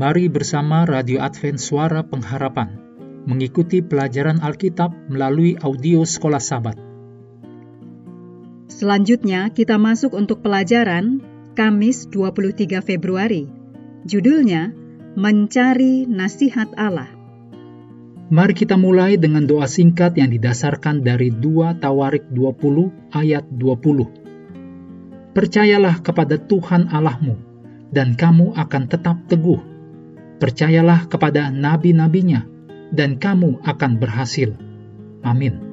Mari bersama Radio Advent Suara Pengharapan mengikuti pelajaran Alkitab melalui audio Sekolah Sabat. Selanjutnya kita masuk untuk pelajaran Kamis 23 Februari. Judulnya Mencari Nasihat Allah. Mari kita mulai dengan doa singkat yang didasarkan dari 2 Tawarik 20 ayat 20. Percayalah kepada Tuhan Allahmu, dan kamu akan tetap teguh Percayalah kepada nabi-nabinya, dan kamu akan berhasil. Amin.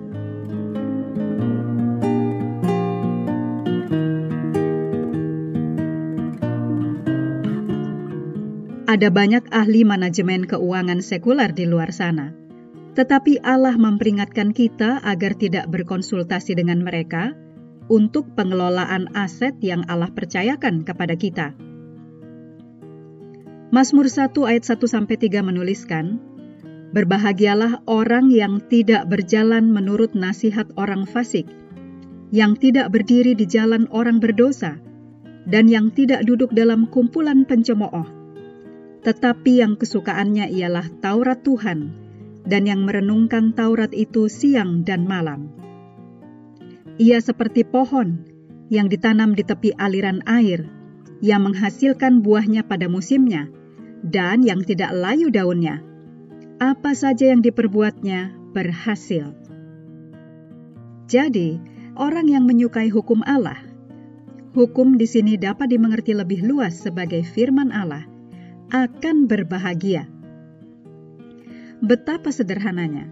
Ada banyak ahli manajemen keuangan sekuler di luar sana, tetapi Allah memperingatkan kita agar tidak berkonsultasi dengan mereka untuk pengelolaan aset yang Allah percayakan kepada kita. Mazmur 1 ayat 1 sampai 3 menuliskan, Berbahagialah orang yang tidak berjalan menurut nasihat orang fasik, yang tidak berdiri di jalan orang berdosa, dan yang tidak duduk dalam kumpulan pencemooh. Tetapi yang kesukaannya ialah Taurat Tuhan, dan yang merenungkan Taurat itu siang dan malam. Ia seperti pohon yang ditanam di tepi aliran air, yang menghasilkan buahnya pada musimnya, dan yang tidak layu daunnya. Apa saja yang diperbuatnya berhasil. Jadi, orang yang menyukai hukum Allah, hukum di sini dapat dimengerti lebih luas sebagai firman Allah, akan berbahagia. Betapa sederhananya,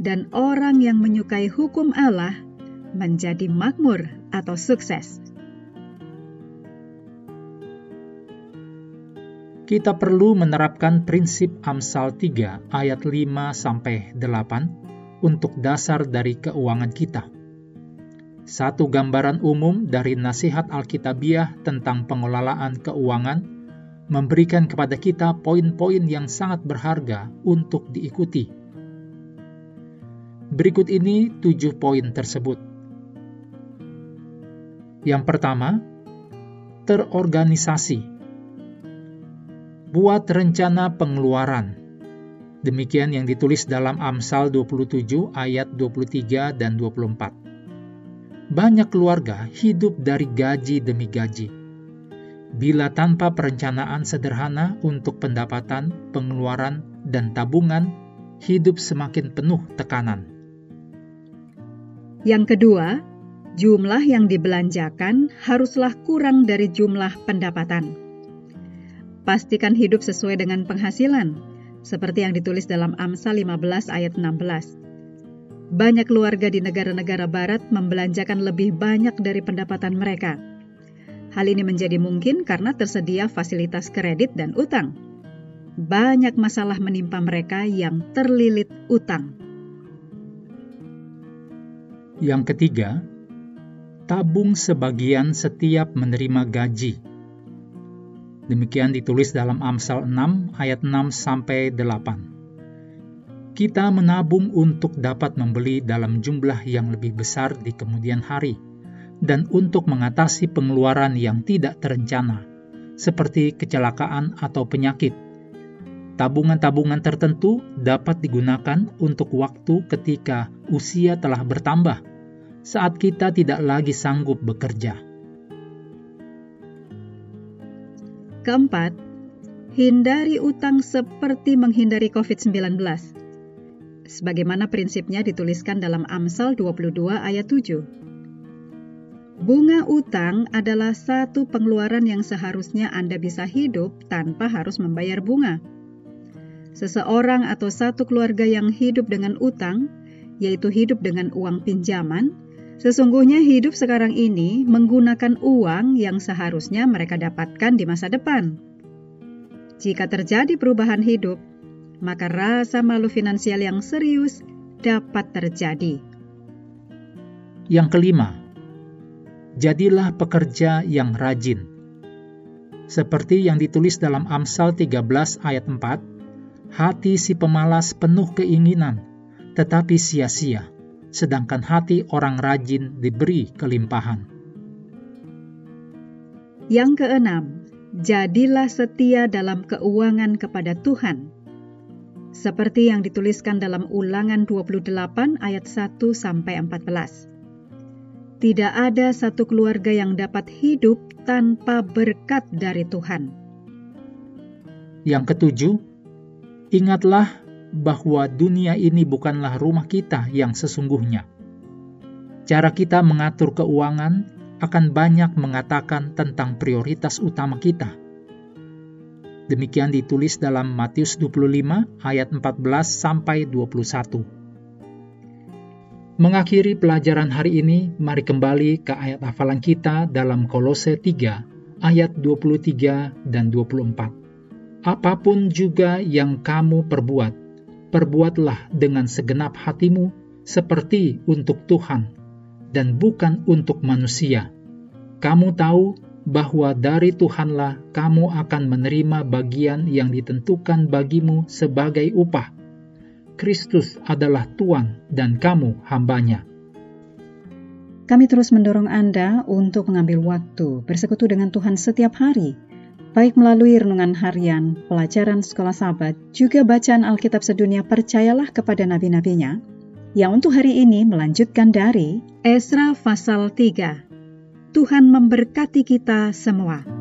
dan orang yang menyukai hukum Allah menjadi makmur atau sukses. Kita perlu menerapkan prinsip Amsal 3 ayat 5 sampai 8 untuk dasar dari keuangan kita. Satu gambaran umum dari nasihat Alkitabiah tentang pengelolaan keuangan memberikan kepada kita poin-poin yang sangat berharga untuk diikuti. Berikut ini tujuh poin tersebut. Yang pertama, terorganisasi buat rencana pengeluaran. Demikian yang ditulis dalam Amsal 27 ayat 23 dan 24. Banyak keluarga hidup dari gaji demi gaji. Bila tanpa perencanaan sederhana untuk pendapatan, pengeluaran, dan tabungan, hidup semakin penuh tekanan. Yang kedua, jumlah yang dibelanjakan haruslah kurang dari jumlah pendapatan. Pastikan hidup sesuai dengan penghasilan, seperti yang ditulis dalam Amsal 15 ayat 16. Banyak keluarga di negara-negara barat membelanjakan lebih banyak dari pendapatan mereka. Hal ini menjadi mungkin karena tersedia fasilitas kredit dan utang. Banyak masalah menimpa mereka yang terlilit utang. Yang ketiga, tabung sebagian setiap menerima gaji Demikian ditulis dalam Amsal 6 ayat 6 sampai 8. Kita menabung untuk dapat membeli dalam jumlah yang lebih besar di kemudian hari dan untuk mengatasi pengeluaran yang tidak terencana seperti kecelakaan atau penyakit. Tabungan-tabungan tertentu dapat digunakan untuk waktu ketika usia telah bertambah saat kita tidak lagi sanggup bekerja Keempat, hindari utang seperti menghindari COVID-19. Sebagaimana prinsipnya dituliskan dalam Amsal 22 ayat 7. Bunga utang adalah satu pengeluaran yang seharusnya Anda bisa hidup tanpa harus membayar bunga. Seseorang atau satu keluarga yang hidup dengan utang, yaitu hidup dengan uang pinjaman, Sesungguhnya hidup sekarang ini menggunakan uang yang seharusnya mereka dapatkan di masa depan. Jika terjadi perubahan hidup, maka rasa malu finansial yang serius dapat terjadi. Yang kelima, jadilah pekerja yang rajin. Seperti yang ditulis dalam Amsal 13 ayat 4, hati si pemalas penuh keinginan, tetapi sia-sia sedangkan hati orang rajin diberi kelimpahan. Yang keenam, jadilah setia dalam keuangan kepada Tuhan. Seperti yang dituliskan dalam Ulangan 28 ayat 1 sampai 14. Tidak ada satu keluarga yang dapat hidup tanpa berkat dari Tuhan. Yang ketujuh, ingatlah bahwa dunia ini bukanlah rumah kita yang sesungguhnya. Cara kita mengatur keuangan akan banyak mengatakan tentang prioritas utama kita. Demikian ditulis dalam Matius 25 ayat 14 sampai 21. Mengakhiri pelajaran hari ini, mari kembali ke ayat hafalan kita dalam Kolose 3 ayat 23 dan 24. Apa pun juga yang kamu perbuat, perbuatlah dengan segenap hatimu seperti untuk Tuhan dan bukan untuk manusia. Kamu tahu bahwa dari Tuhanlah kamu akan menerima bagian yang ditentukan bagimu sebagai upah. Kristus adalah Tuhan dan kamu hambanya. Kami terus mendorong Anda untuk mengambil waktu bersekutu dengan Tuhan setiap hari, baik melalui renungan harian, pelajaran sekolah sahabat, juga bacaan Alkitab sedunia percayalah kepada nabi-nabinya, yang untuk hari ini melanjutkan dari Esra pasal 3. Tuhan memberkati kita semua.